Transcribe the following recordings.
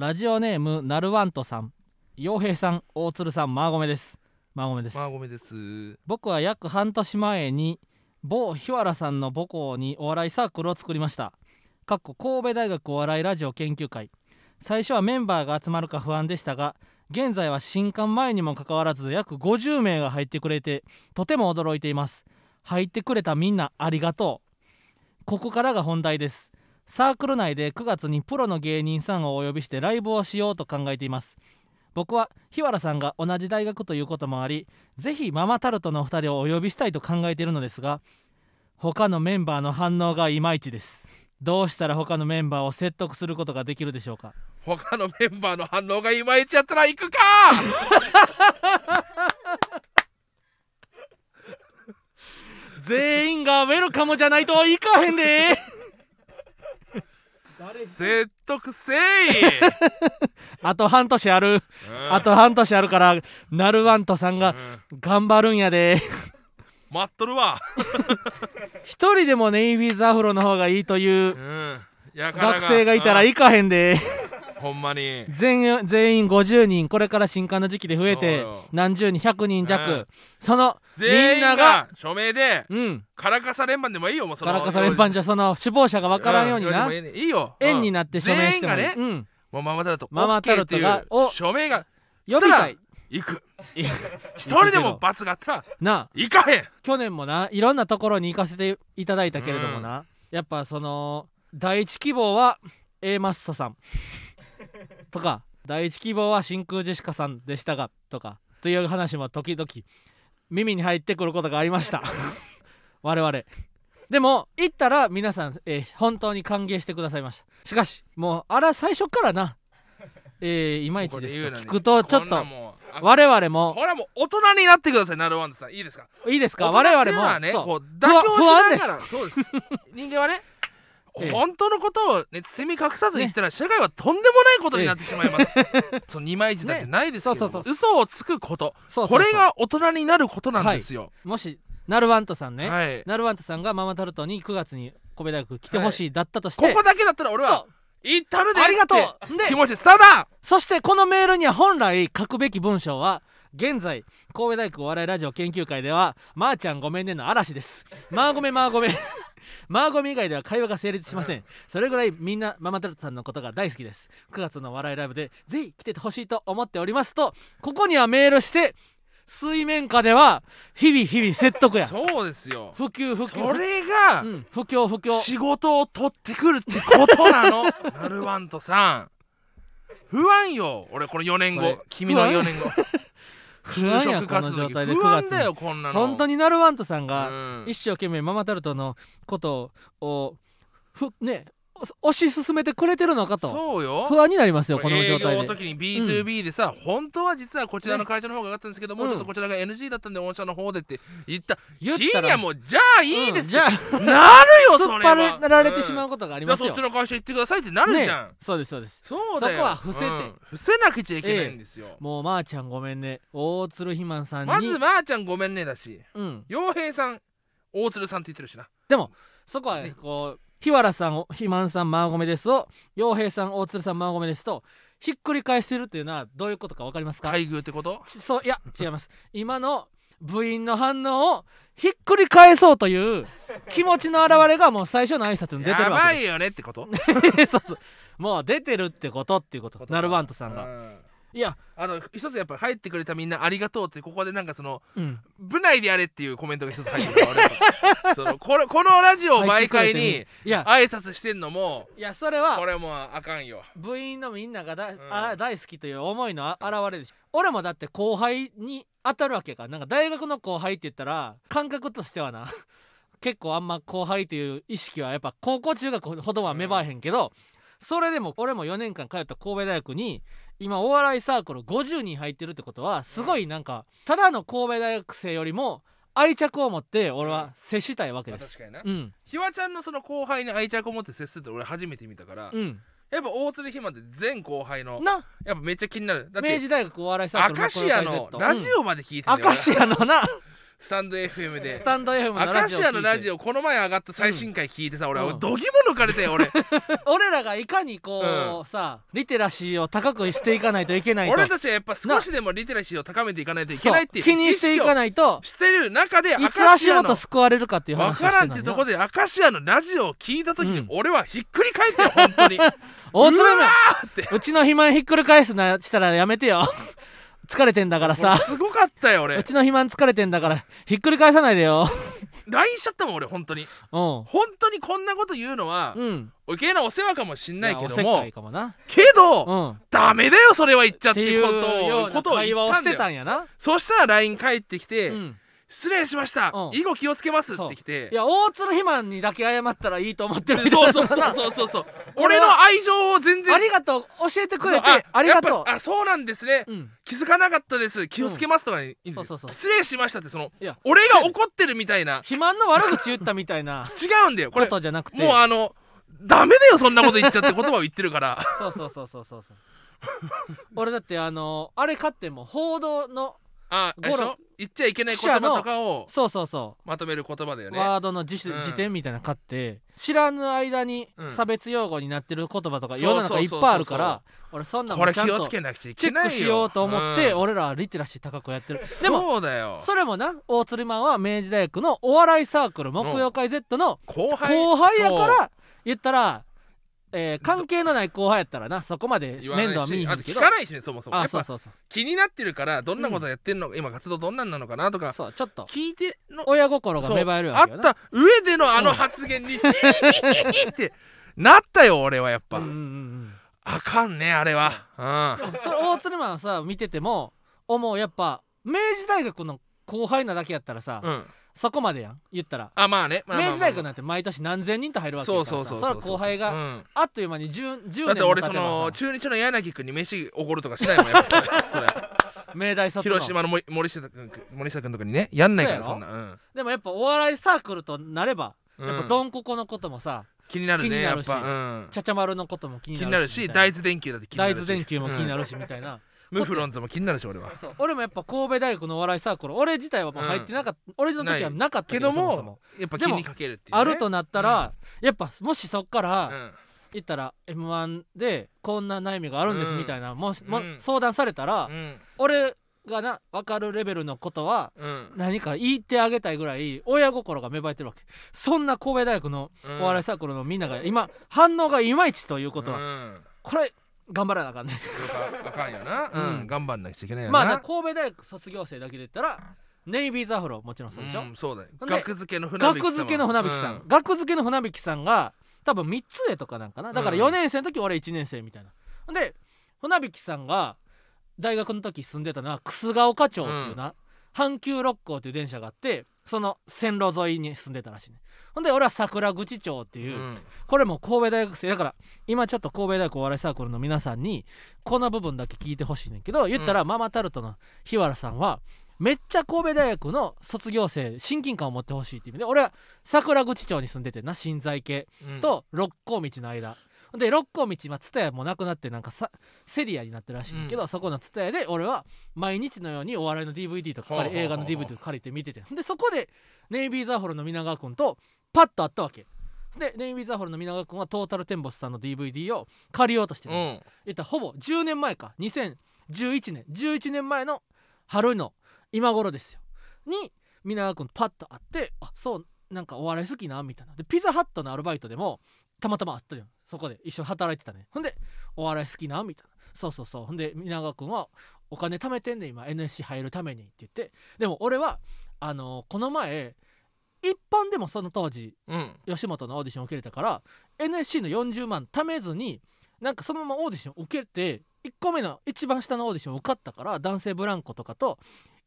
ラジオネームナルワントさん。洋平さん大鶴さんマーゴメです。マーゴメです。まあごめんです。僕は約半年前に某日原さんの母校にお笑いサークルを作りました。かっこ神戸大学お笑いラジオ研究会。最初はメンバーが集まるか不安でしたが現在は新刊前にもかかわらず約50名が入ってくれてとても驚いています。入ってくれたみんなありがとう。ここからが本題ですサークル内で9月にプロの芸人さんをお呼びしてライブをしようと考えています。僕は日原さんが同じ大学ということもありぜひママタルトの2人をお呼びしたいと考えているのですが他のメンバーの反応がいまいちです。どうしたら他のメンバーを説得することができるでしょうか？他のメンバーの反応がいまいちやったら行くか！全員がウェルカムじゃないといかへんで説得せい、あと半年ある。うん。あと半年あるからナルワントさんがうん。頑張るんやで。待っとるわ、一人でもネイビーズアフロの方がいいという学生がいたらうんいかへんでほんまに。全員全員50人これから新刊の時期で増えて何十人100人弱、うんそのみんながが署名でうん。カラカサ連番でもいいよもうそのからかされんばんじゃその首謀者が分からんようにな、んでもいいよ。円になって署名しても全員がねうん、もうママタルトママタがお署名が呼びたい。行く。一人でも罰があったらなあ。行かへん。去年もないろんなところに行かせていただいたけれどもな、やっぱその第一希望は A マッソさん とか第一希望は真空ジェシカさんでしたがとかという話も時々耳に入ってくることがありました。我々。でも行ったら皆さん、えー本当に歓迎してくださいました。しかしもうあら最初からな。えーいまいちですと聞くとちょっと我々もこれはもう大人になってくださいナルワンドさん。いいですか？いいですか？大人我っていうのは々もそう。ねこう妥協し不安ながらそうです。人間はねええ 本当のことをねセミ隠さず言ったら社会はとんでもないことになってしまいます、その二枚舌じゃないですけど、ね。そうそう嘘をつくこと。そうそうそう。これが大人になることなんですよ。もしナルワントさんね、はい、ナルワントさんがママタルトに9月に神戸大学来てほしいだったとして、ここだけだったら俺はそう。言ったるでありがとう。気持ちですた。だそしてこのメールには本来書くべき文章は現在神戸大学お笑いラジオ研究会では「まー、ちゃんごめんね」の嵐です。まーごめまーごめ まーごめ以外では会話が成立しません。それぐらいみんなママタルトさんのことが大好きです。9月の笑いライブでぜひ来ててほしいと思っておりますとここにはメールして水面下では日々日々説得や。そうですよ。普及普及。それがうん、不況不況仕事を取ってくるってことなの？ナルワントさん。不安よ俺この4年後。君の不安4年後不安やこの状態で9月不安だよこんなの。本当にナルワントさんがうん。一生懸命ママタルトのことをふねお推し進めてくれてるのかと。そうよ。不安になりますよこの営業状態で。の時に B2B でさ、本当は実はこちらの会社の方が上がったんですけど、もうちょっとこちらが NG だったんで御社の方でって言った。言ったら。もうじゃあいいですうんじゃあ。なるよそ突っれは張られてしまううことがありんじゃあますよそっちの会社行ってくださいってなるじゃん、ねそうですそうです。そうだよ。そこは伏せて。うん。伏せなくちゃいけないんですよ、もうまーちゃんごめんね。大鶴ひまんさんに。まずまーちゃんごめんねだし。うん。洋平さん大鶴さんって言ってるしな。でもそこはこう日原さんひまんさんマーゴメですを洋平さん大鶴さんマーゴメですとひっくり返してるっていうのはどういうことか分かりますか？待遇ってこと？ちそういや違います。今の部員の反応をひっくり返そうという気持ちの表れがもう最初の挨拶に出てやるわけばいよねってこと？で すそうそう。もう出てるってことっていうこと。ナルワントさんが。うんいやあの一つやっぱ入ってくれたみんなありがとうってここでなんかそのうん。部内でやれっていうコメントが一つ入って そのこれこのラジオを毎回に挨拶してんのもいやそれはこれもうあかんよ。部員のみんながだ、ん。あ大好きという思いのあ表れです。俺もだって後輩に当たるわけやからなんか大学の後輩って言ったら感覚としてはな 結構あんま後輩という意識はやっぱ高校中学ほどは芽生えへんけど、それでも俺も4年間通った神戸大学に今お笑いサークル50人入ってるってことはすごいなんかただの神戸大学生よりも愛着を持って俺は接したいわけです。まあ確かにな。うん。ひわちゃんのその後輩に愛着を持って接するって俺初めて見たからうん。やっぱ大鶴ひまって全後輩のな。やっぱめっちゃ気になる。明治大学お笑いサークルアカシアのラジオまで聞いてんだよアカシアのなスタンド FM で。スタンド FM のアカラジオアのラジオこの前上がった最新回聞いてさ、俺うん。どぎも抜かれて俺。俺らがいかにこう、さリテラシーを高くしていかないといけないと。俺たちはやっぱ少しでもリテラシーを高めていかないといけないっていう気にしていかいないと。してる中でいアつ足元救われるかっていうわ話をしからんってるのになてとこでアカシアのラジオを聞いた時に、うん。俺はひっくり返って本当に。大鶴うわめうちの肥満ひっくり返すなしたらやめてよ疲れてんだからさ。すごかったよ俺。うちの肥満疲れてんだから。ひっくり返さないでよ。LINE しちゃったもん俺本当に。うん。本当にこんなこと言うのは、うん。余計なお世話かもしんないけどもかいかもな。けど、うん。っダメだよそれは言っちゃってていうことをことを言っんだよてたんやな。そしたら LINE 返ってきて、うん失礼しました、うん。以後気をつけます。ってきて。いや大鶴肥満にだけ謝ったらいいと思ってるそうそうそうそうそうそう俺の愛情を全然ありがとう教えてくれてそうありがとうやっぱあそうなんですね、うん気づかなかったです気をつけますとかいいんですよ、そうそうそう失礼しましたってそのいや俺が怒ってるみたいな肥満の悪口言ったみたいな違うんだよここれとじゃなくてもうあのダメだよそんなこと言っちゃって言葉を言ってるからそうそうそうそうそうそう俺だってあのあれ買っても報道のああれでしょゴロ言っちゃいけない言葉とかをそうそうそまとめる言葉だよう、ね。ワードの辞,、うん。辞典みたいなの買って知らぬ間にうん。差別用語になってる言葉とか世の中いっぱいあるから俺そんなこれ気をのちゃんとつけなくちゃいチェッけないよ。クしようと思って、うん。俺らはリテラシー高くやってる。でもそうだよ。それもな大鶴マンは明治大学のお笑いサークル木曜会 Z の後輩後輩？やかそう。ら言ったら、えー関係のない後輩やったらなそこまで面倒は見えへんけど。聞かないしねそもそも。やあそうそうそう。気になってるからどんなことやってんの、今活動どんなんなのかなとかそうちょっと。聞いての親心が芽生えるあわけよな。った上でのあの発言に、ってなったよ俺はやっぱ、うんうんうんあかんねあれは。うん。それ大鶴マンさ見てても思うやっぱ明治大学の後輩なだけやったらさ、うんそこまでやん。言ったら、あまあね、まあまあまあ明治大学なんて毎年何千人と入るわけそからそうそうそうさそれは後輩がうん。あっという間に 10, 10年だって俺その中日の柳君に飯おごるとかしないもんやっぱそれ。それ。明大卒の。広島の森森下君森下君とかにねやんないからそやろそうん。な、でもやっぱお笑いサークルとなれば、うん、やっぱドンココのこともさ気になるね気になるしやっぱ、うん、ちゃちゃ丸のことも気になるし大豆電球だって気になるし。大豆電球も気になる、るしみたいな、うんムフロンズも気になるし俺は。そう。俺もやっぱ神戸大学のお笑いサークル俺自体はもう入ってなかった、俺の時はなかったけけどもどそもやっぱ気にかけるっていう、ね、あるとなったら、やっぱもしそっから、うん。言ったら m 1でこんな悩みがあるんですうん。みたいな、もしもうん。相談されたら、うん。俺がな分かるレベルのことはうん。何か言ってあげたいぐらい親心が芽生えてるわけ。そんな神戸大学のお笑いサークルのみんなが今反応がいまいちということは、うん。これ頑張らなあかんねあかんよな、うん。うん。頑張んなくちゃいけないよな。まあな神戸大学卒業生だけで言ったらネイビーズアフロもちろんそうでしょ、うんそうだよ。ほんで学付けの船引学付けの船引さん、う学付けの船引さんが多分3つ上とかなんかな。だからうん。4年生の時俺1年生みたいな、で船引さんが大学の時住んでたのは楠ヶ丘町っていうな、阪急六甲っていう電車があってその線路沿いに住んでたらしいね。ほんで俺は桜口町っていう、うん。これも神戸大学生だから今ちょっと神戸大学お笑いサークルの皆さんにこの部分だけ聞いてほしいねんけど言ったら、ママタルトの日原さんはめっちゃ神戸大学の卒業生親近感を持ってほしいっていう意味で俺は桜口町に住んでてんな新在系うん。と六甲道の間で六甲道は蔦屋もなくなってなんかさセリアになってるらしいんだけど、うん。そこの蔦屋で俺は毎日のようにお笑いの DVD とか映画の DVD とか借りて見ててでそこでネイビーズアフロの皆川君とパッと会ったわけ。でネイビーズアフロの皆川君はトータルテンボスさんの DVD を借りようとしてる、うん。言ったらほぼ10年前か。2011年11年前の春の今頃ですよ。に皆川君パッと会ってあそうなんかお笑い好きなみたいな。でピザハットのアルバイトでもたまたま会ったよそこで一緒に働いてたね。ほんでお笑い好きなみたいな。そうそうそう。ほんで皆川君はお金貯めてんねん今 NSC 入るためにって言って。でも俺はあのこの前一般でもその当時うん。吉本のオーディション受けれたから NSC の40万貯めずになんかそのままオーディション受けて1個目の一番下のオーディション受かったから男性ブランコとかと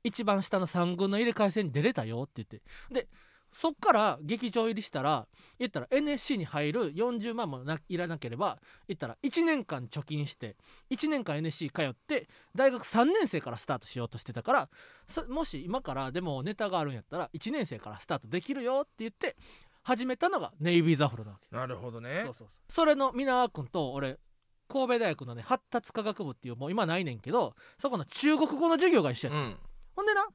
一番下の3軍の入れ替え戦に出れたよって言って。でそっから劇場入りしたら言ったら NSC に入る40万もないらなければ言ったら1年間貯金して1年間 NSC 通って大学3年生からスタートしようとしてたからそもし今からでもネタがあるんやったら1年生からスタートできるよって言って始めたのがネイビーズアフロなわけ。なるほどね。そうそうそう。それの皆川君と俺神戸大学のね発達科学部っていうもう今ないねんけどそこの中国語の授業が一緒やった、うん。ほんでな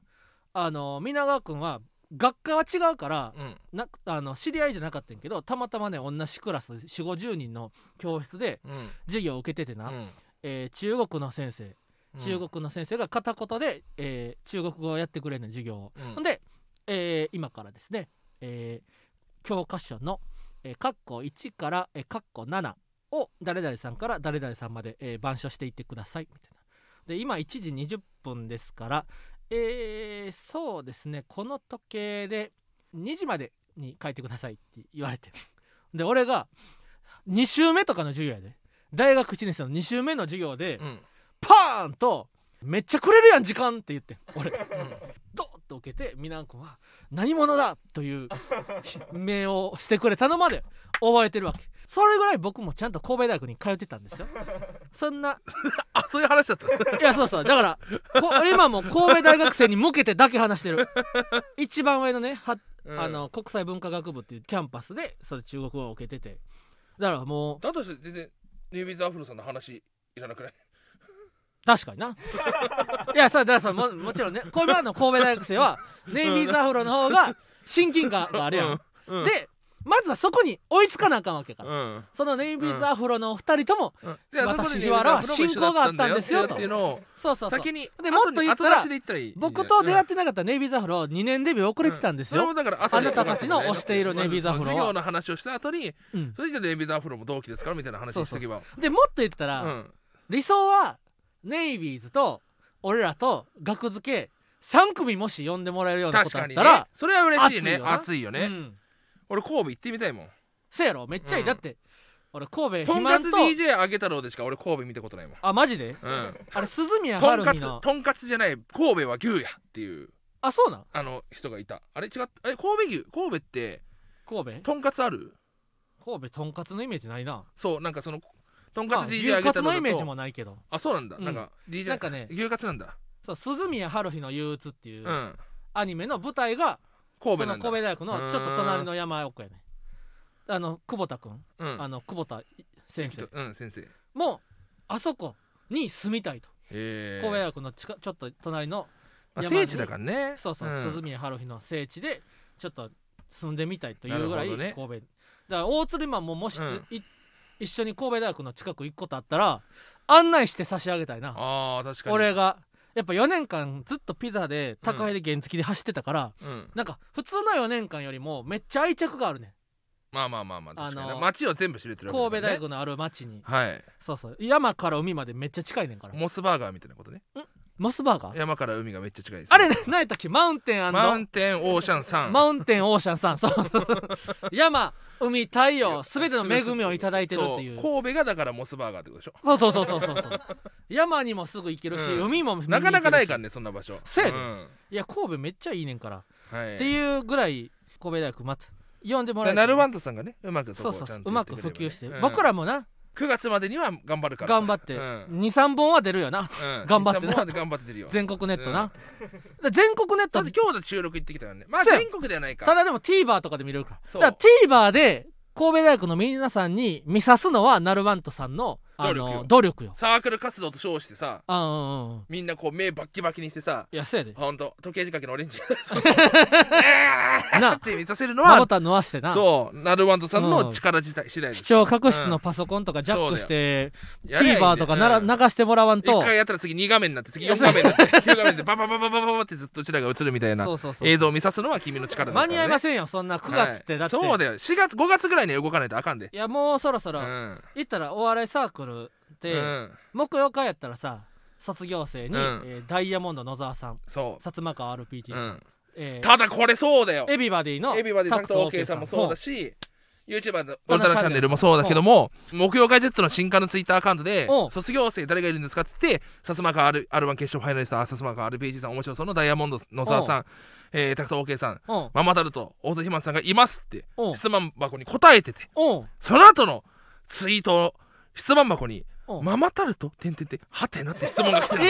あの皆川君は学科は違うからうん。なあの知り合いじゃなかったんやけどたまたまね同じクラス4 5 0人の教室でうん。授業を受けててな、うん。えー中国の先生。中国の先生が片言で、えー中国語をやってくれるの授業を、うん。ほんで、えー今からですね、えー教科書の、えー、括弧1から、えー、括弧7を誰々さんから誰々さんまで、えー板書していってくださいみたいな。で今1時20分ですからえーそうですね。この時計で2時までに書いてくださいって言われて。で俺が2週目とかの授業やで大学1年生の2週目の授業で、うん。パーンと「めっちゃくれるやん時間」って言ってん。俺と受けてミナン君は「何者だ!」という目をしてくれたのまで覚えてるわけ。それぐらい僕もちゃんと神戸大学に通ってたんですよ。そんな あそういう話だったいやそうそう。だからこ今も神戸大学生に向けてだけ話してる。一番上のねはうん。あの国際文化学部っていうキャンパスでそれ中国語を受けてて。だからもうだとして全然ニュービーズアフロさんの話いらなくない？確かにな。いやそうだからそうももちろんねこ今の神戸大学生はネイビーズアフロの方が親近感があるやん、うんでまずはそこに追いつかなあかんわけから、うん。そのネイビーズアフロのお二人とも、うん。私で藤原は親交があったんですよと。っていうのをそうそうそう。先にでもっと言ったら僕と出会っってなかったネイビーズアフロ2年デビュー遅れてたんですよ、だから後であなたたちの推しているネイビーズアフロは。授業の話をした後にうん。それでネイビーズアフロも同期ですからみたいな話しとけば。でもっと言ったら、うん。理想はネイビーズと俺らと学付け3組もし呼んでもらえるようなことだったらね。それは嬉しいね。熱熱いよね。うん。俺神戸行ってみたいもん。せやろめっちゃいい、うん。だって俺神戸とんかつ DJ あげ太郎でしか俺神戸見たことないもん。あマジで？うん。あれ鈴宮春日のとんかつじゃない神戸は牛やっていう。あそうなん？あの人がいた。あれ違った？あれ神戸牛？神戸って神戸？とんかつある？神戸とんかつのイメージないな。そうなんかそのとんかつあ DJ あげ太郎ツのイメージもないけど。あそうなんだ、うん。なんか DJ なんかね。牛カツなんだ。そう鈴宮春日の憂鬱っていう。うん。アニメの舞台が神戸なんだ。神戸大学のちょっと隣の山奥やねあの久保田君、うん。あの久保田先生。うん先生。もあそこに住みたいと。へえ。神戸大学の近ちょっと隣のまあ、山に。聖地だからね。そうそう、ん。鈴宮春日の聖地でちょっと住んでみたいというぐらいなる神戸、ほどね。だから大鶴マンももしつ、うん。い一緒に神戸大学の近く行くことあったら案内して差し上げたいな。あー確かに。俺が。やっぱ4年間ずっとピザで宅配で原付で走ってたから、うん。なんか普通の4年間よりもめっちゃ愛着があるねまあまあまあまあ確かにね。あの街を全部知れてるわ神戸けだからね大学のある町に。はい。そうそう。山から海までめっちゃ近いねんから。モスバーガーみたいなことねモスバーガー？山から海がめっちゃ近いです。あれ何やったっけ？マウンテンマウンテンオーシャンさん。マウンテンオーシャンさん。そう。山海太陽すべての恵みをいただいてるっていう。そう神戸がだからモスバーガーってことでしょ？そうそうそうそうそう。そう山にもすぐ行けるし、うん海も見に行けるしなかなかないからねそんな場所。そうやで。ん。いや神戸めっちゃいいねんから、はい。っていうぐらい神戸大学また呼んでもらえナルワンントさんがねうまくそそうそうこをちゃんとそううまく普及して、うん。僕らもな9月までには頑張るからさ。頑張って、うん。23本は出るよな。うん。頑張ってな。23本まで頑張ってるよ。全国ネットな、で全国ネット。だって今日で収録行ってきたよね。まあ全国ではないか。ただでも TVer とかで見れるから。から TVer で神戸大学の皆さんに見さすのはナルワントさんのあの努力よ。努力よ。サークル活動と称してさあうんうんうん。みんなこう目バッキバキにしてさいやそうやで。ほんと時計仕掛けのオレンジ。なって見させるのはまぼたん縫わしてな。そうナルワントさんうん。の力自体次第です。視聴覚室のパソコンとかジャックして、やりゃいいんだよ TVer とかなら、うん流してもらわんと。一回やったら次2画面になって次4画面になって 9画面でバババババババってずっとうちらが映るみたいなそうそうそう映像を見さすのは君の力ですから、ね、間に合いませせんよそんな9月って、だってそうだよ4月5月ぐらいには動かないとあかんでいやもうそろそろ、うん行ったらお笑いサークルで、うん。木曜会やったらさ卒業生に、うん。えーダイヤモンド野沢さんそ薩摩川 RPG う、さん、うん、えーただこれそうだよ。エビバディのエビバディタクト OK さんもそうだしし YouTuber のオルタナチャンネルもそうだけども木曜会 Z の新刊のツイッターアカウントで卒業生誰がいるんですかっつって薩摩川 R- R1 決勝ファイナリスト薩摩川 RPG さん面白そうのダイヤモンド野沢さん、えー、タクト OK さんう。んママタルト大津ひまんさんがいますってう。ん質問箱に答えててう。んその後のツイート質問箱にうん。ママタルト？てんてんてん。はてなって質問が来てる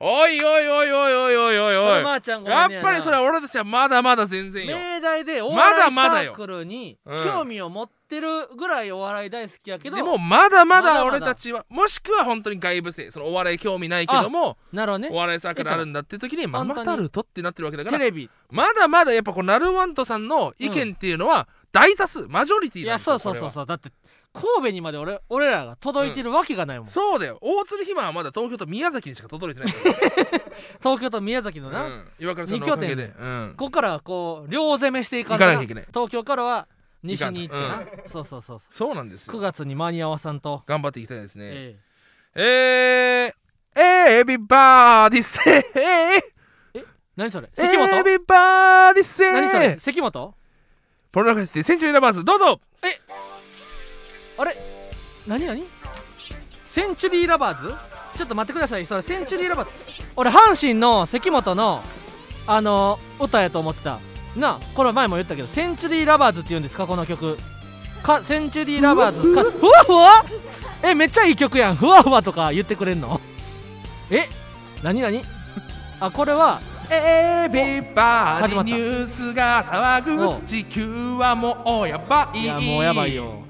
おいおいおいおいおいおいおいそおいやっぱりそれは俺たちはまだまだ全然よ。明大でおまだ笑いサまだよ。ークルにうん。興味を持ってるぐらいお笑い大好きやけどでもまだままだ俺たちはもしくは本当に外部生そのお笑い興味ないけどもなるほどね。お笑いサークルあるんだって時にママタルトってなってるわけだからテレビ。まだまだやっぱこうナルワントさんの意見っていうのは大多数マジョリティいなんですよやそうそうそうそう。だって神戸にまで俺俺らが届いてるわけがないもん、そうだよ。大鶴ひまはまだ東京と宮崎にしか届いてない。か ら東京と宮崎のな、うん。岩倉さんのおかげ二拠で、うん、ここからこう両攻めしていか行かなきゃいけない。東京からは西に行ってな、行かんそうそうそうそそうなんですう9よ月に間に合わさんと、頑張っていきたいですね。ええ。ー、エビバーディセえ？何それ？関本？エビバーディセ何それ？関本？ポロラフェスティセンチュリーラバーズどうぞ。あれ何何？センチュリーラバーズ？ちょっと待ってください。それセンチュリーラバーズ。俺阪神の関本のあの歌やと思ってた。なあこれ前も言ったけどセンチュリーラバーズって言うんですか？この曲。かセンチュリーラバーズ。かふわふわ？えめっちゃいい曲やん。ふわふわとか言ってくれんの？え何何？あこれはエビバー始まった。ディニュースが騒ぐ。地球はもうやばい。いやもうやばいよ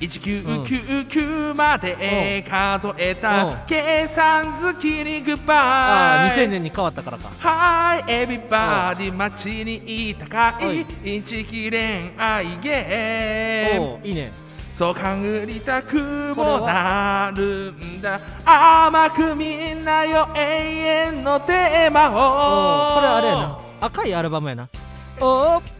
1999まで数えた計算好きにグッあバイあ2000年に変わったからか。はいエビバディ街にいたかおいい。インチキ恋愛ゲーム。いいね。そう勘ぐりたくもなるんだ。甘くみんなよ永遠のテーマを。これあれやな。赤いアルバムやな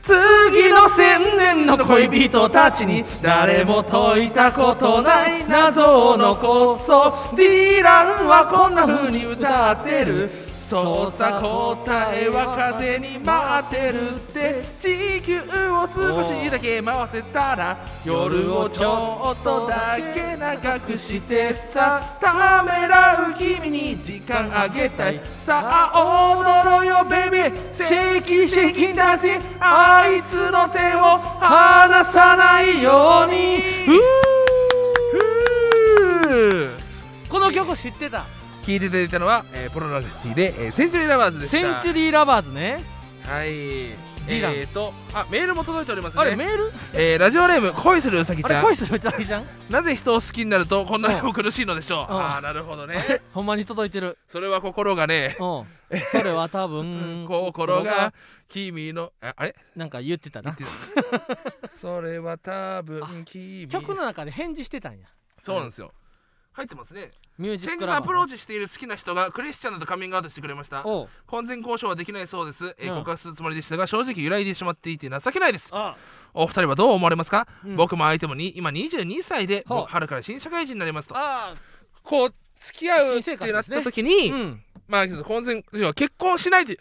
次の千年の恋人たちに誰も解いたことない謎を残そ。うディランはこんな風に歌ってる。そうさ答えは風に待ってるって。地球を少しだけ回せたら夜をちょっとだけ長くしてさ。ためらう君に時間あげたい。さあ踊ろうよ baby shake it shake it だぜあいつの手を離さないように。この曲知ってた？聞いていただいたのは、えー、ポロラフェスティで、えーセンチュリーラバーズでした。センチュリーラバーズね。はい。ディラン。えーとあメールも届いておりますね。あれメール？えーラジオネーム恋するうさぎあちゃん。れ恋する歌いじゃん？なぜ人を好きになるとこんなにも苦しいのでしょう？うん。ああなるほどね。ほんまに届いてる。それは心がね。うん。それは多分 心が君のああれ？なんか言ってたな。それは多分君。曲の中で返事してたんや。そうなんですよ入ってますね。ミュージッ先日アプローチしている好きな人がクリスチャンだとカミングアウトしてくれました。おう。婚前交渉はできないそうです、えーうん。告白するつもりでしたが正直揺らいでしまっていて情けないです。あお二人はどう思われますか、うん。僕も相手もに今22歳ではあもう春から新社会人になりますと。あこう付き合う新生ってなった時に、うん。まあ婚前要は結婚しないで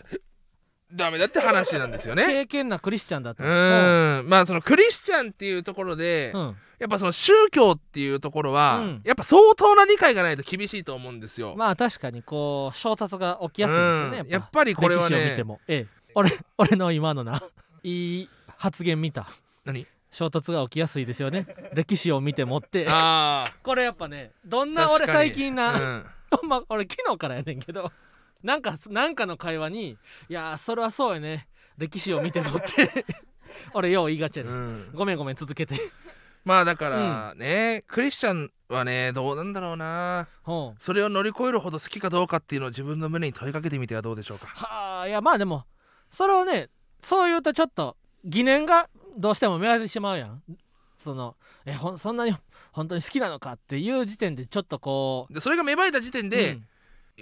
ダメだって話なんですよね。経験なクリスチャンだった。うーん。まあそのクリスチャンっていうところで、うんやっぱその宗教っていうところは、うん。やっぱ相当な理解がないと厳しいと思うんですよ、まあ確かにこう衝突が起きやすいですよねうん。やっぱ。りこれはね。歴史を見ても。ええ。俺俺の今のないい発言見た。何？衝突が起きやすいですよね。歴史を見てもって。ああ これやっぱねどんな俺最近な、うん。ま俺昨日からやねんけどなんかなんかの会話に「いやーそれはそうやね。歴史を見ても」って。俺よう言いがちやね、うんん。ごめんごめん続けてまあだからね、クリスチャンはねどうなんだろうな。ほう。それを乗り越えるほど好きかどうかっていうのを自分の胸に問いかけてみてはどうでしょうか。はあいやまあでもそれをねそう言うとちょっと疑念がどうしても芽生えてしまうやん。そのえほんそんなに本当に好きなのかっていう時点でちょっとこう。でそれが芽生えた時点で、うん。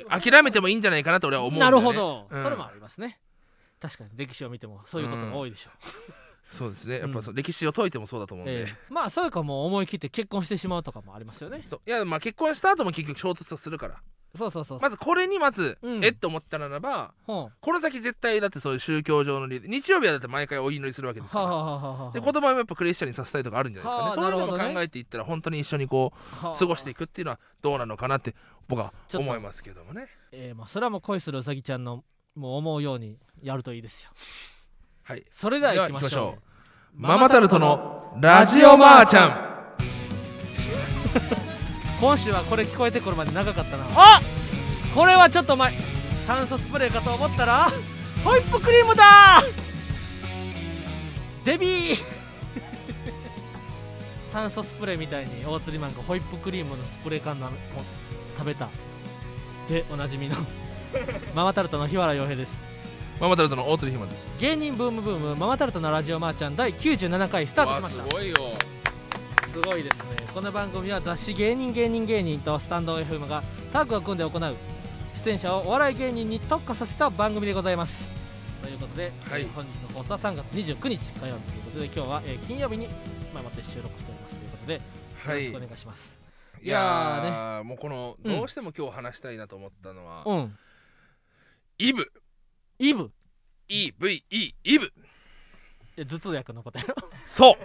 諦めてもいいんじゃないかなと俺は思うんだなよ、ね、るほど、うん。それもありますね。確かに歴史を見てもそういうことが多いでしょう、そうですね。やっぱそう歴史を解いてもそうだと思うんで、ええ。まあそれかもう思い切って結婚してしまうとかもありますよね。そう。いやまあ結婚した後も結局衝突するから。そうそうそう、まずこれにまず、うん。えっと思ったならばほこの先絶対だってそういう宗教上の理由日曜日はだって毎回お祈りするわけですから、うはあ、はあはあはあ、で子供もやっぱクリスチャンにさせたいとかあるんじゃないですかね。はあそういうのもなるほどね。考えていったら本当に一緒にこうはあ。過ごしていくっていうのはどうなのかなって僕はちょっと思いますけどもね。ええまあそれはもう恋するうさぎちゃんのもう思うようにやるといいですよはい。それでは行きましょう。ママタルトのラジオマーちゃん。今週はこれ聞こえてくるまで長かったな。あ！これはちょっと前酸素スプレーかと思ったらホイップクリームだ！デビー！酸素スプレーみたいに大釣りマンがホイップクリームのスプレー缶の食べた。でおなじみの ママタルトの日原洋平ですママタルトの大鳥ひまです。芸人ブームブームママタルトのラジオマーちゃん第97回スタートしました。すごいよ。すごいですね。この番組は雑誌芸人芸人芸人とスタンド FM がタッグを組んで行う出演者をお笑い芸人に特化させた番組でございます。ということで、はい。本日の放送は3月29日火曜日ということで今日は、えー金曜日に、まあ、また収録しておりますということでよはい。ろしくお願いします、いやーもうこのうん。どうしても今日話したいなと思ったのは、うん。イブイブ。EVE イブ。え頭痛薬のことやろ。そう。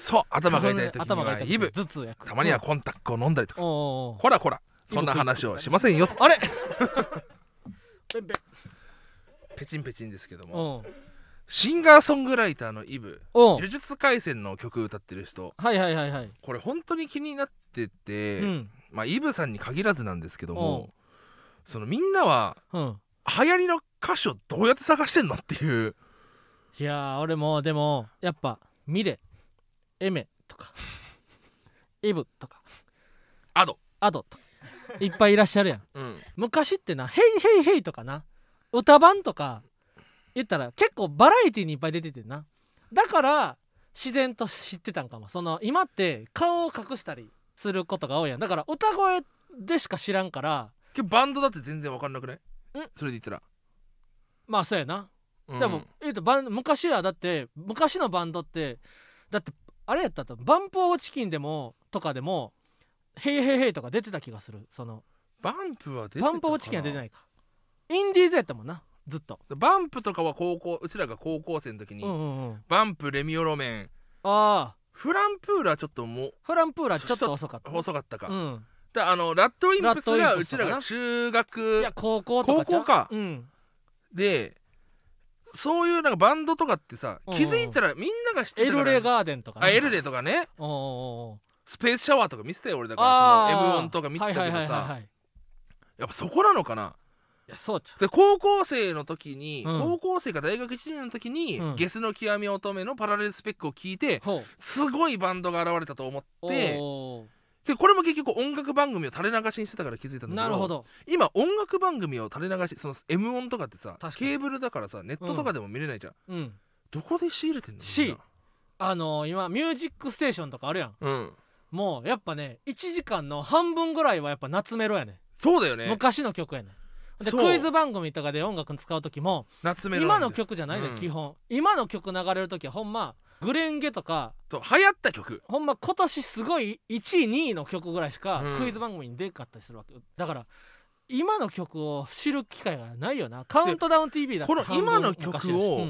そう頭が痛い時に頭が痛いはイブ。頭痛薬。たまにはコンタックを飲んだりとか。おうおうおうこらこら。そんな話をしませんよ。あれ？ペンペン。ペチンペチンですけども。おうシンガーソングライターのイブ。おう呪術廻戦の曲歌ってる人。はいはいはいはい。これ本当に気になってて、うん。まあイブさんに限らずなんですけどおもそのみんなはうん流行りの歌手をどうやって探してんのっていう。いやー俺もでもやっぱミレエメとか。イブとか。アド。アドとか。いっぱいいらっしゃるやん。うん。昔ってな「ヘイヘイヘイ」とかな。歌版とか言ったら結構バラエティにいっぱい出ててんな。だから自然と知ってたんかも。その今って顔を隠したりすることが多いやん。だから歌声でしか知らんから。バンドだって全然わかんなくない？それで言ったら、まあそうやな。うん。でも、言うとバン昔はだって昔のバンドってだってあれやったとバンプ・オブ・チキンでもとかでも「ヘイヘイヘイ」とか出てた気がする。そのバンプは出てたバンプ・オブ・チキンは出てないか。インディーズやったもんなずっと。バンプとかは高校うちらが高校生の時に、うんうんうん。バンプレミオロメン。ああ。フランプーラちょっともフランプーラちょっと遅かった。う細かったか、うんであのラッドインプスがうちらが中い学や高校高校か。うん。でそういうなんかバンドとかってさうん気づいたらみんなが知ってエたから。ルレガーデンとかね。あエルレとかね。スペースシャワーとか見せてよ俺だから。あそのあ M1 とか見てたけどさ。いやっぱそこなのかな。いやそうで高校生の時に、うん。高校生か大学1年の時に、うん。ゲスの極み乙女のパラレルスペックを聞いてすごいバンドが現れたと思ってでこれも結局音楽番組を垂れ流しにしてたから気づいたんだけどなるほど。今音楽番組を垂れ流しその M 音とかってさケーブルだからさネットとかでも見れないじゃん、うん。どこで仕入れてんの？しあのー今「ミュージックステーション」とかあるやん。うん。もうやっぱね1時間の半分ぐらいはやっぱ夏メロやねそうだよね。昔の曲やねでクイズ番組とかで音楽使う時も夏メロ今の曲じゃないね、うん。基本。今の曲流れる時はほんまグレンゲとかそう流行った曲。ほんま今年すごい1位2位の曲ぐらいしかうん。クイズ番組に出んかったりするわけ。だから今の曲を知る機会がないよな。カウントダウン TV だこの今の曲を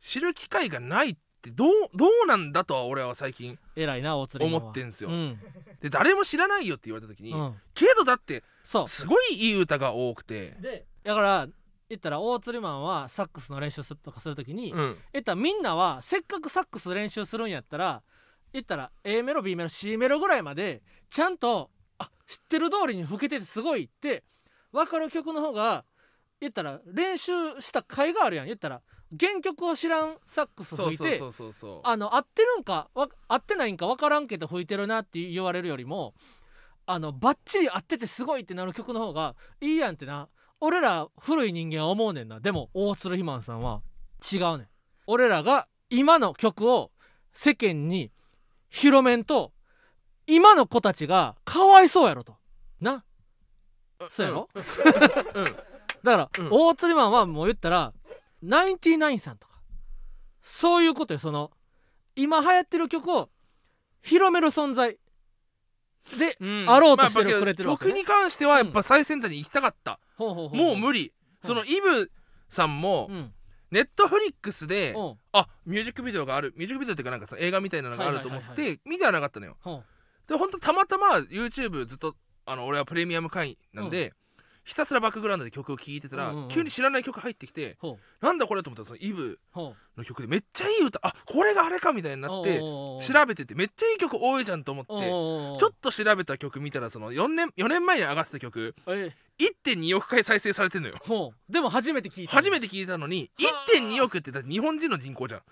知る機会がないってどうどうなんだとは俺は最近偉いな大釣り思ってんすよ。うん。で誰も知らないよって言われた時に、うん。けどだってそう。すごいいい歌が多くて。でだから言ったら大釣りマンはサックスの練習するとかするときに、うん。言ったらみんなはせっかくサックス練習するんやったら言ったら A メロ B メロ C メロぐらいまでちゃんとあ知ってる通りに吹けててすごいって分かる曲の方が言ったら練習した甲斐があるやん。言ったら原曲を知らんサックス吹いてそうそうそうそうそう。あの合ってるんかわ合ってないんか分からんけど吹いてるなって言われるよりもあのバッチリ合っててすごいってなる曲の方がいいやんってな俺ら古い人間は思うねんな。でも大鶴ひまんさんは違うねん。俺らが今の曲を世間に広めんと今の子たちがかわいそうやろと。な？そうやろ、うん。だから、うん。大釣りマンはもう言ったらナインティナインさんとか。そういうことよ。その今流行ってる曲を広める存在で、うん。あろうとしてくれてるわけね。曲に関してはやっぱ最先端に行きたかった、もう無理、うん。そのイブさんもうん。ネットフリックスで、うん。あミュージックビデオがある。ミュージックビデオっていうかなんかさ映画みたいなのがあると思っはいはいはいて見てはなかったのよ。ほでほんとたまたま YouTube ずっとあの俺はプレミアム会員なんで、ひたすらバックグラウンドで曲を聴いてたら、うんうんうん。急に知らない曲入ってきてうほう。なんだこれと思ったらそのイブの曲でめっちゃいい歌あこれがあれかみたいになって調べててめっちゃいい曲多いじゃんと思ってちょっと調べた曲見たらその4年 ,4 年前に上がってた曲え1.2億回再生されてんのよ。もう。でも初めて聞いた初めてて聞いたのにはあ。1.2億ってだって日本人の人口じゃん。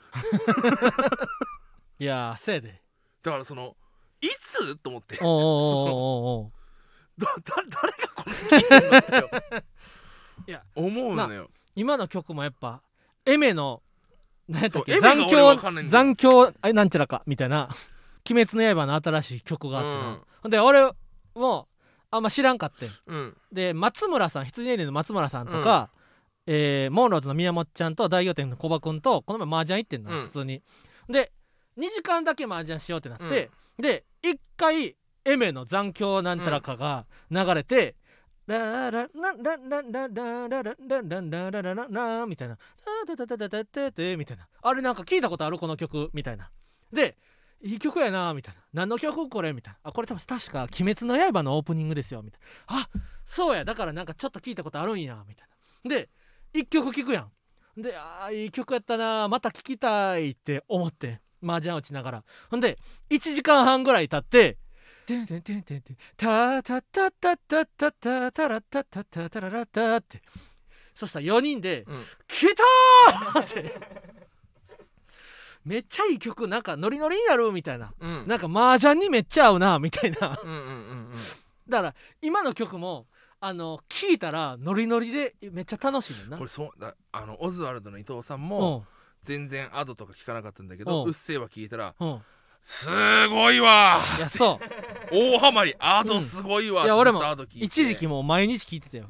いやーせやで。だからそのいつ？と思って。おうおうおうおうおうだだ 誰がこの聞いてんのってよ。いや思うのよ。今の曲もやっぱエメの何やったっけ残響残響あれなんちゃらかみたいな「鬼滅の刃」の新しい曲があってな、うん。で俺もあんま知らんかってん。うん。で松村さん羊ネイリの松村さんとか、えーモンローズの宮本ちゃんと大仰天の小葉君とこの前麻雀行ってんの、うん。普通に。で2時間だけ麻雀しようってなって、で1回エメの残響なんたらかが流れて、ラララララララララララララララララみたいな「タタタタタタタみたいなあれなんか聞いたことあるこの曲みたいなでいい曲やなみたいな何の曲これみたいなあこれ多分確か「鬼滅の刃」のオープニングですよみたいなあそうやだからなんかちょっと聞いたことあるんやみたいなで1曲聴くやんであーいい曲やったなまた聴きたいって思って麻雀打ちながらほんで1時間半ぐらい経って「てんてんてんてんてんタタタタタタタタラタタタタララタ」ってそしたら4人でうん「来た!」ってめっちゃいい曲なんかノリノリになるみたいなうんなんか麻雀にめっちゃ合うなみたいなだから今の曲もあの聴いたらノリノリでめっちゃ楽しいねんなこれそうだあのオズワルドの伊藤さんも全然アドとか聞かなかったんだけどうっせぇわ聞いたらすごいわ。いやそう。大ハマりアドすごいわいや俺もずっとアド聞いて一時期もう毎日聴いてたよ。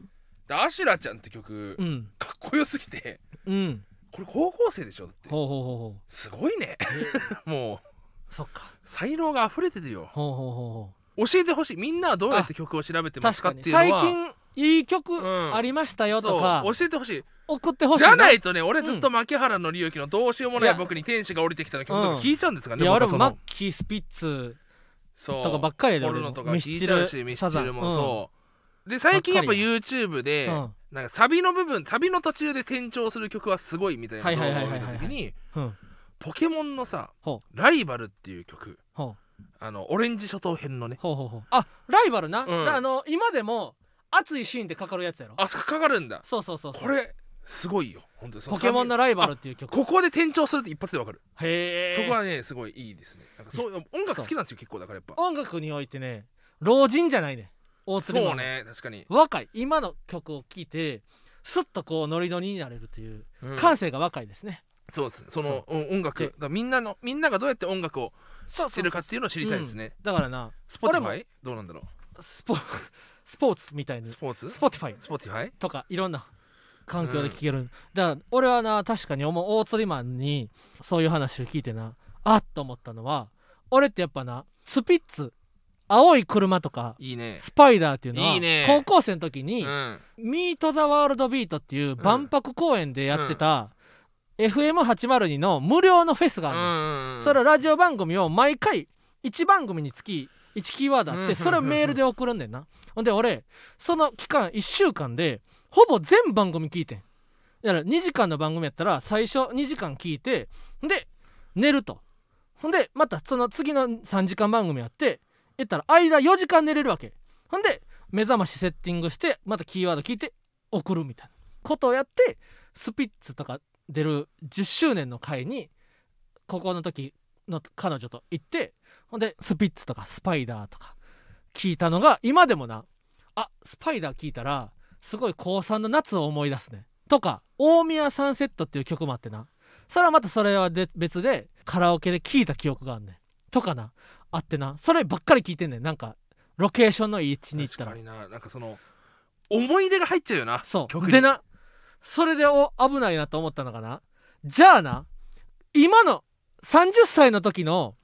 でアシュラちゃんって曲うん。かっこよすぎて。うん。これ高校生でしょ？だって。ほうほうほうほすごいね。もう。うそっか。才能が溢れてるよ。ほうほうほうほ教えてほしい。みんなはどうやって曲を調べてうますかっていうのは。近いい曲うん。ありましたよとか。そう。教えてほしい。送ってほしいじゃないいとね俺ずっと牧原紀之のどうしようもない僕に天使が降りてきたの曲とか聞いちゃうんですかねいや俺もマッキースピッツそう。とかばっかりやでポ俺もとか聞いちゃうしミスチルもそう。で最近やっぱ YouTube でうん。なんかサビの部分サビの途中で転調する曲はすごいみたいな動画を見た時にうん。ポケモンのさほ「ライバル」っていう曲あのオレンジ諸島編のね。ほうほうほう。あライバルな、うん。だあの今でも熱いシーンでかかるやつやろ。あかかるんだ。そうそうそうそう。これすごいよ。本当に。そのポケモンのライバルっていう曲。ここで転調するって一発でわかる。へえ。そこはねすごいいいですね。なんかそういう音楽好きなんですよ結構だからやっぱ。音楽においてね老人じゃないね。大鶴そうね確かに。若い。今の曲を聴いてスッとこうノリノリになれるといううん。感性が若いですね、そうですね。その音楽。で。だからみんなのみんながどうやって音楽を知ってるかっていうのを知りたいですね。だからなスポティフ俺ァイ？どうなんだろスポ スポーツみたいうにスポーツ？スポティファイ。スポティファイ？とかいろんな環境で聴ける、だから俺はな確かに思う大釣りマンにそういう話を聞いてなあっと思ったのは俺ってやっぱなスピッツ青い車とかいいね。スパイダーっていうのはいいね。高校生の時に、うん。ミート・ザ・ワールド・ビートっていう万博公園でやってた、FM802 の無料のフェスがあるの、うんそれはラジオ番組を毎回1番組につき1キーワードあっうん。てそれをメールで送るんだよな。ほんで俺その期間1週間でほぼ全番組聞いてん。だから2時間の番組やったら最初2時間聞いてで寝ると。ほんでまたその次の3時間番組やって言ったら間4時間寝れるわけ。ほんで目覚ましセッティングしてまたキーワード聞いて送るみたいなことをやってスピッツとか出る10周年の回に高校の時の彼女と行ってほんでスピッツとかスパイダーとか聞いたのが今でもなあスパイダー聞いたらすごい高3の夏を思い出すね。とか大宮サンセットっていう曲もあってな。それはまたそれはで別でカラオケで聞いた記憶があんねん。とかな。あってな。そればっかり聞いてんねん。なんかロケーションのいい位置に行ったら。確かにな。なんかその思い出が入っちゃうよな。そう。でなそれでお危ないなと思ったのかな？じゃあな今の30歳の時の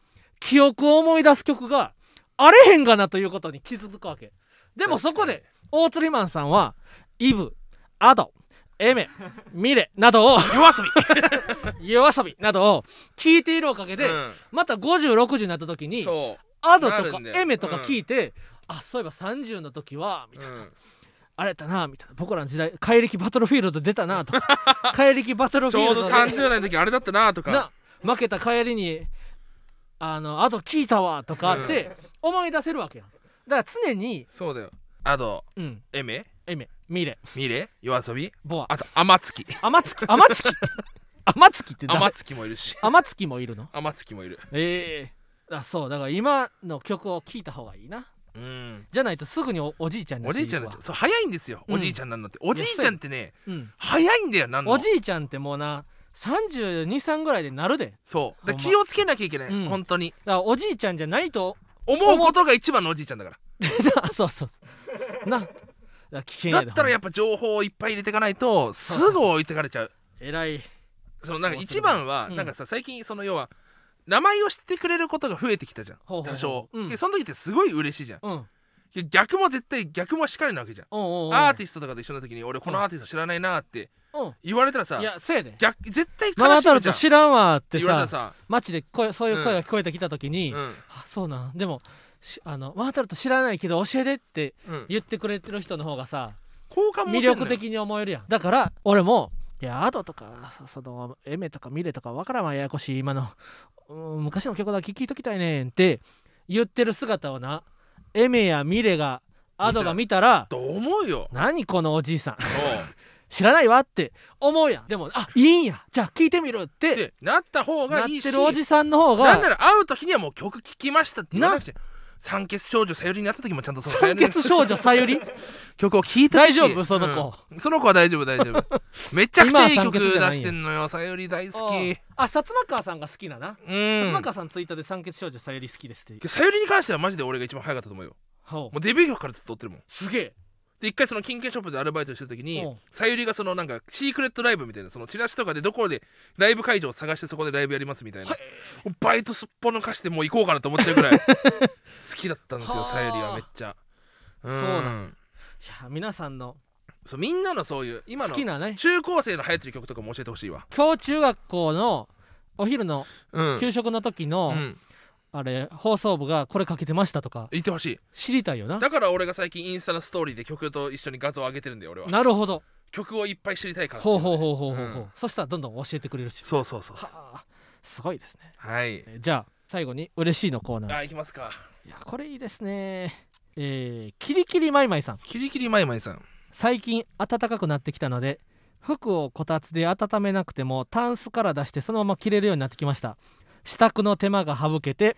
記憶を思い出す曲があれへんがなということに気づくわけ。でもそこで大釣りマンさんはイブアドエメミレなどを夜遊 夜遊びなどを聞いているおかげびで、また5060になった時にアドとかエメとか聞いて、あそういえば30の時はみたいな、うんあれやったなみたいな。僕らの時代怪力バトルフィールド出たなとか。怪力バトルちょうどフィールドで。30代の時あれだったなとか。な負けた帰りにあのあと聞いたわとかって思い出せるわけやん。だから常にそうだよ。アドうん。エメ？エメ。ミレ。ミレ？夜遊び？ボア。あと天月。天月？天月？天月って天誰月もいるし。天月もいるの？天月もいる。ええあそう。だから今の曲を聴いた方がいいなうん。じゃないとすぐにおおじいちゃんになおっていくわ。じいちゃんのそう早いんですよ、うん。おじいちゃんなんのっておじいちゃんってねうん早いんだよなんの。おじいちゃんってもうな323ぐらいでなるで。だかそうだ気をつけなきゃいけない、うん。本当に。らおじいちゃんじゃないと思うことが一番のおじいちゃんだから。そうそうな。だから危険やでだったらやっぱぱ情報をいっぱい入れていかないとすぐ置いてかれちゃう。えらい。そのなんか一番はうん。なんかさ最近その要は名前を知ってくれることが増えてきたじゃん。多少、うん。でその時ってすごい嬉しいじゃん。うん。逆も絶対逆もしかりなわけじゃん。アーティストとかと一緒の時に俺このアーティスト知らないなってうん。言われたらさいやせやで。逆絶対悲しむじゃん。知らんわってさらさ。街で声そういう声が聞こえてきた時に、うん。あそうなんでもしあのママタルト知らないけど教えてってうん。言ってくれてる人の方がさ好感持魅てんのよ。力的に思えるやん。だから俺もいやアドとかそのエメとかミレとかわからんわややこしい今の。うん昔の曲だけ聴いときたいねんって言ってる姿をなエメやミレがアドが見たらと思うよ。何このおじいさん。そ 知らないわって思うやん。でもあいいんや。じゃあ聴いてみるっうて。でなった方なっがいいしてるおじさんの方なんながら会う時にはもう曲聴きましたって言わなくちゃ酸欠少女さゆりになった時もちゃんとその酸欠少女さゆり？曲を聴いた大丈夫？その子。うん。その子は大丈夫大丈夫。めちゃくちゃいい曲出してんのよさゆり大好き。あ薩摩川さんが好きなな。う薩摩ん川さんツイッターで酸欠少女さゆり好きですって。さゆりに関してはマジで俺が一番早かったと思うよ。もうデビュー曲からずっと追ってるもん。すげえで一回その金券ショップでアルバイトしてる時にうん。さゆりがそのなんかシークレットライブみたいなそのチラシとかでどこでライブ会場を探してそこでライブやりますみたいな。バイトすっぽ抜かしてもう行こうかなと思っちゃうぐらい 好きだったんですよはあ。さゆりはめっちゃ。そうなん。いや皆さんのそうみんなのそういう今の好きなね。中高生の流行ってる曲とかも教えてほしいわ。今日中学校のお昼のうん。給食の時の、うんあれ放送部がこれかけてましたとか。言ってほしい。知りたいよな。だから俺が最近インスタのストーリーで曲と一緒に画像を上げてるんだよ俺は。なるほど。曲をいっぱい知りたいからほうほうほうほうほうほう、うん。そしたらどんどん教えてくれるし。そうそうそうはあすごいですね。はい。えじゃあ最後に嬉しいのコーナー。あ行きますか。いやこれいいですね。えー、キリキリマイマイさん。キリキリマイマイさん。最近暖かくなってきたので服をこたつで温めなくてもタンスから出してそのまま着れるようになってきました支度の手間が省けて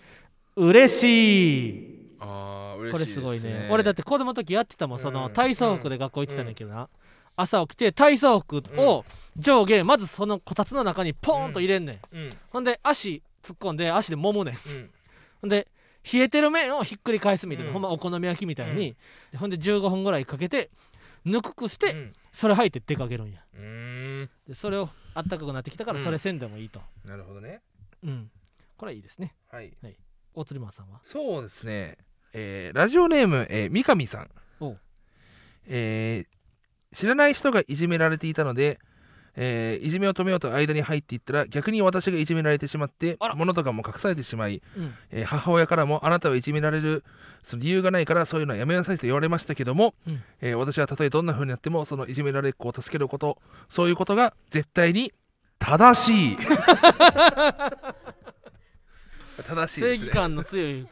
嬉しい。あー嬉しいこれすごいね。俺だってて子供の時やってたもんそのうん。体操服で学校行ってたんだけどな、朝起きて体操服を上下まずそのこたつの中にポーンと入れんねん、うん。ほんで足突っ込んで足で揉むねん。うん。ほんで冷えてる麺をひっくり返すみたいな、うん。ほんまお好み焼きみたいに、でほんで15分ぐらいかけてぬくくして、うん。それ履いて出かけるんや。でそれをあったかくなってきたからうん。それせんでもいいと。なるほどね。うん、これはいいですね。はい。大釣りマンさんは？そうですね。えーラジオネーム、えー三上さん。おう。えー知らない人がいじめられていたので、えーいじめを止めようと間に入っていったら逆に私がいじめられてしまってあら。物とかも隠されてしまい、うん。えー母親からもあなたはいじめられるその理由がないからそういうのはやめなさいと言われましたけども、うん。えー私はたとえどんな風になってもそのいじめられっ子を助けることそういうことが絶対に正しい 正しい正義ですね。感の強い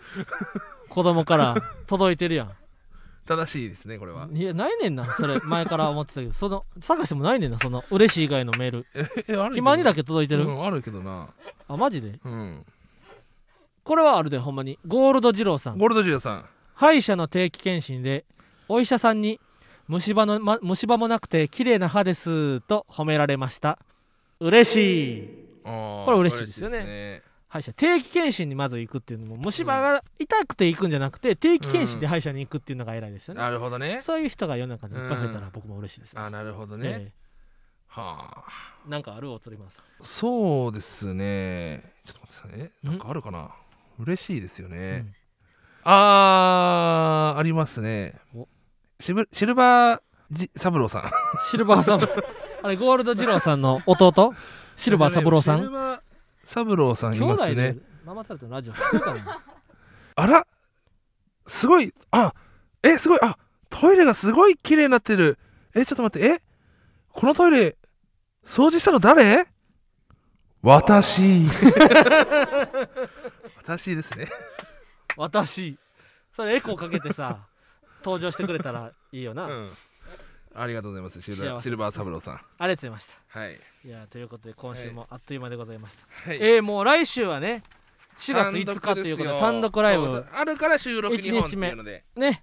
子供から届いてるやん。正しいですねこれは。いやないねんなそれ。前から思ってたけど。その探してもないねんなその嬉しい以外のメール。ええある暇にだけけ届いてる、うん、あるけどな。あマジで？うん。これはあるでほんまに。ゴールド二郎さん。ゴールドジュアさん。歯医者の定期検診でお医者さんに虫歯の、ま、虫歯もなくて綺麗な歯ですと褒められました。嬉しい。ここれ嬉しいですよね。ね歯医者定期検診にまず行くっていうのも虫歯が痛くて行くんじゃなくて定期検診で歯医者に行くっていうのが偉いですよね、なるほどね。そういう人が世の中にいっぱい増えたうんら僕も嬉しいですね、あなるほどね、えはあ。えなんかあるおつりまんさんそうですね。ちょっと待ってくださいね。ん？なんかあるかな？嬉しいですよね、うん。あーありますね。お。シブシルバージ三郎さん。シルバーサブあれゴールド二郎さんの弟？シルバー三郎さん？三郎さんいますね。でママタルトのラジオ あらすごいあえすごいあトイレがすごい綺麗になってる。えちょっと待ってえこのトイレ掃除したの誰？私。私ですね。私。それエコーかけてさ登場してくれたらいいよな、うんありがとうございます。シルバーシルバー三郎さん。ありがとうございました。はい。いやということで今週もあっという間でございました、はい。えー、もう来週はね4月5日ということで単独ライブ。あるから収録2本って一日目。いうのでね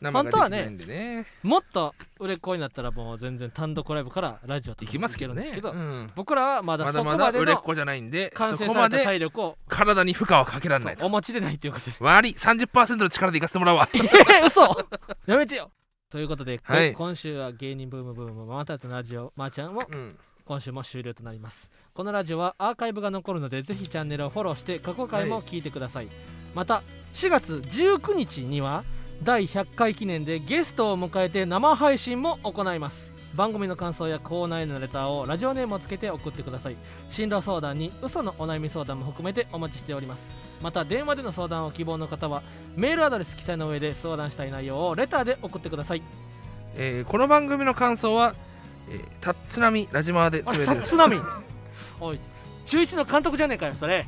生が本当はねもっと売れっ子になったらもう全然単独ライブからラジオとか行きますけどね。うん。僕らはまだそこまでのまだ売れっ子じゃないんで完成されたそこまで体力を体に負荷はかけられないお持ちでないと。いうことで割り30%の力でいかせてもらうわえー、嘘やめてよということで、こはい。今週は芸人ブームブームママタルトのラジオまー、ちゃんもうん。今週も終了となります。このラジオはアーカイブが残るのでぜひチャンネルをフォローして過去回も聞いてください、また4月19日には第100回記念でゲストを迎えて生配信も行います番組の感想やコーナーへのレターをラジオネームをつけて送ってください。進路相談に嘘のお悩み相談も含めてお待ちしております。また電話での相談を希望の方はメールアドレス記載の上で相談したい内容をレターで送ってください。えーこの番組の感想はえーたっつなみラジマーであれ全て。ですタッツナミおい中1の監督じゃねえかよそれ。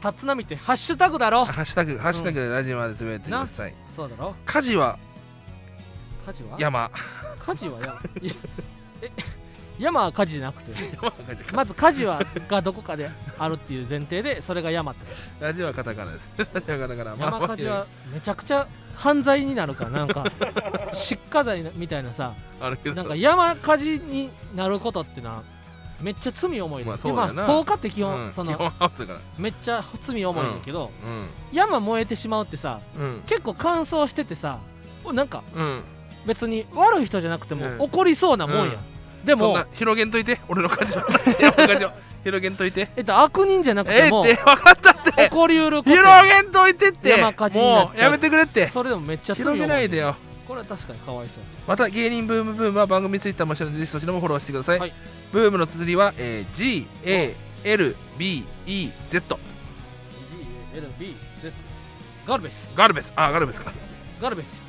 タッツナミってハッシュタグだろ。ハッシュタグハッシュタグでラジマーで全てください。そうだろ。家事は家事は？山家事はやいえ山は家事じゃなくて。まず家事はがどこかであるっていう前提でそれが山ってラジオはカタカナです。ラジオはカタカナ。まあ山家事はめちゃくちゃ犯罪になるか。らなんか失火罪みたいなさ。なんか山火事になることってなめっちゃ罪重いね、まあそうだよな。まあ放火って基本、うん。そのめっちゃ罪重いんだけど、うん。山燃えてしまうってさうん。結構乾燥しててさなんかうん別に悪い人じゃなくてもうん。怒りそうなもんや、うん。でもそんな広げんといて俺の感じの話山の感じを広げんといて。えっと悪人じゃなくええても、って分かったって。起こりうること。広げんといてって。山火事になっちゃう。もうやめてくれって。それでもめっちゃ罪重広げないでよ。これは確かにかわいそう。また芸人ブームブームは番組ツイッターもしてるのでぜひそちらもフォローしてください、はい。ブームの綴りは、えー、GALBEZ GLBZ ガルベス。ガルベス。あガルベスか。ガルベス。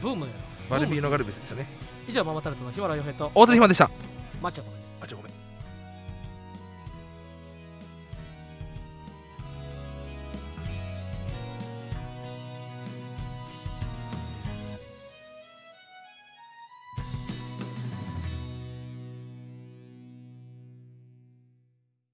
ブームやろバルビーのガルベスでしたね。以上ママタルトの日原洋平と。大津ひまでした。マッチョごめんあちょごめん